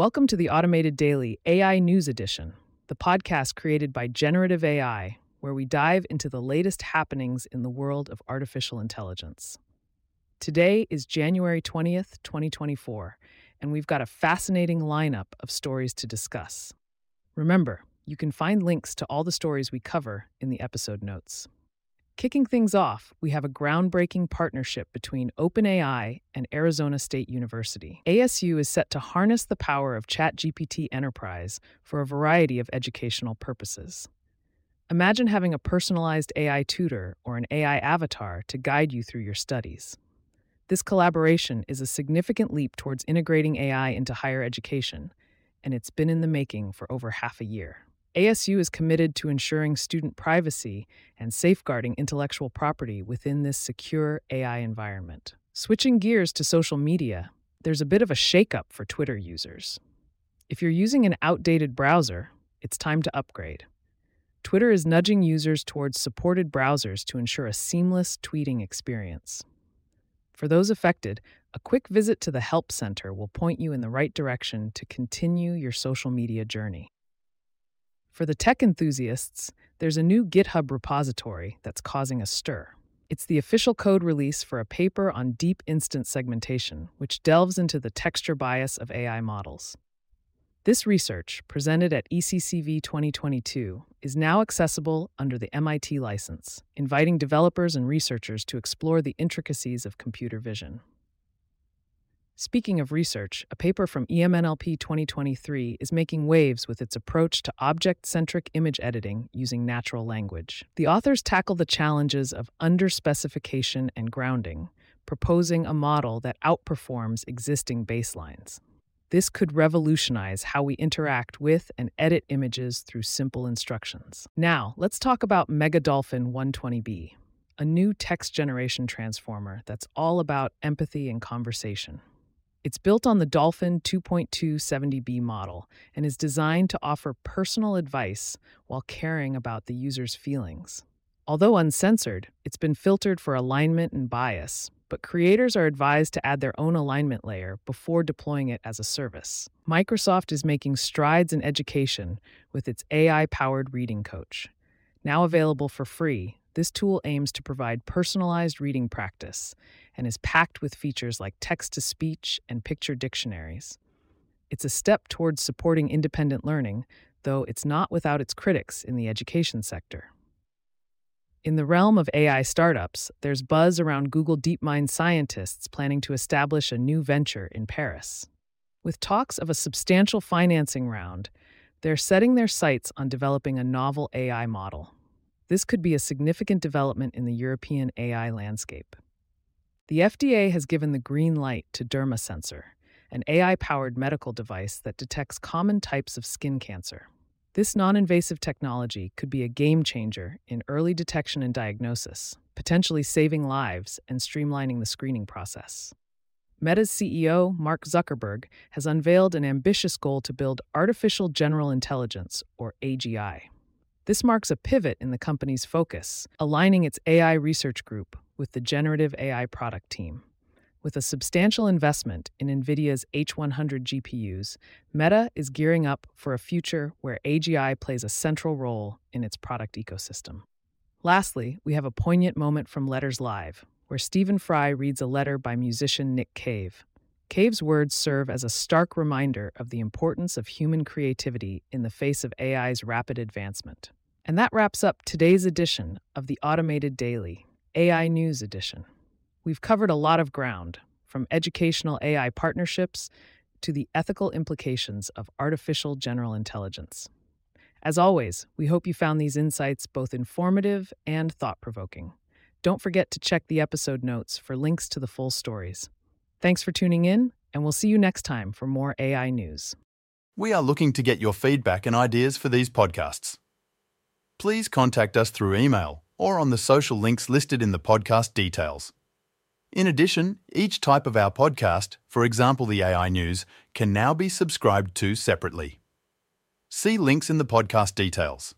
Welcome to the Automated Daily AI News Edition, the podcast created by Generative AI, where we dive into the latest happenings in the world of artificial intelligence. Today is January 20th, 2024, and we've got a fascinating lineup of stories to discuss. Remember, you can find links to all the stories we cover in the episode notes. Kicking things off, we have a groundbreaking partnership between OpenAI and Arizona State University. ASU is set to harness the power of ChatGPT Enterprise for a variety of educational purposes. Imagine having a personalized AI tutor or an AI avatar to guide you through your studies. This collaboration is a significant leap towards integrating AI into higher education, and it's been in the making for over half a year. ASU is committed to ensuring student privacy and safeguarding intellectual property within this secure AI environment. Switching gears to social media, there's a bit of a shakeup for Twitter users. If you're using an outdated browser, it's time to upgrade. Twitter is nudging users towards supported browsers to ensure a seamless tweeting experience. For those affected, a quick visit to the Help Center will point you in the right direction to continue your social media journey. For the tech enthusiasts, there's a new GitHub repository that's causing a stir. It's the official code release for a paper on deep instance segmentation, which delves into the texture bias of AI models. This research, presented at ECCV 2022, is now accessible under the MIT license, inviting developers and researchers to explore the intricacies of computer vision. Speaking of research, a paper from EMNLP 2023 is making waves with its approach to object centric image editing using natural language. The authors tackle the challenges of underspecification and grounding, proposing a model that outperforms existing baselines. This could revolutionize how we interact with and edit images through simple instructions. Now, let's talk about Megadolphin 120B, a new text generation transformer that's all about empathy and conversation. It's built on the Dolphin 2.2 70B model and is designed to offer personal advice while caring about the user's feelings. Although uncensored, it's been filtered for alignment and bias, but creators are advised to add their own alignment layer before deploying it as a service. Microsoft is making strides in education with its AI powered reading coach. Now available for free, this tool aims to provide personalized reading practice and is packed with features like text to speech and picture dictionaries. It's a step towards supporting independent learning, though it's not without its critics in the education sector. In the realm of AI startups, there's buzz around Google DeepMind scientists planning to establish a new venture in Paris. With talks of a substantial financing round, they're setting their sights on developing a novel AI model. This could be a significant development in the European AI landscape. The FDA has given the green light to DermaSensor, an AI powered medical device that detects common types of skin cancer. This non invasive technology could be a game changer in early detection and diagnosis, potentially saving lives and streamlining the screening process. Meta's CEO, Mark Zuckerberg, has unveiled an ambitious goal to build Artificial General Intelligence, or AGI. This marks a pivot in the company's focus, aligning its AI research group with the generative AI product team. With a substantial investment in NVIDIA's H100 GPUs, Meta is gearing up for a future where AGI plays a central role in its product ecosystem. Lastly, we have a poignant moment from Letters Live, where Stephen Fry reads a letter by musician Nick Cave. Cave's words serve as a stark reminder of the importance of human creativity in the face of AI's rapid advancement. And that wraps up today's edition of the Automated Daily, AI News Edition. We've covered a lot of ground, from educational AI partnerships to the ethical implications of artificial general intelligence. As always, we hope you found these insights both informative and thought provoking. Don't forget to check the episode notes for links to the full stories. Thanks for tuning in, and we'll see you next time for more AI news. We are looking to get your feedback and ideas for these podcasts please contact us through email or on the social links listed in the podcast details. In addition, each type of our podcast, for example the AI News, can now be subscribed to separately. See links in the podcast details.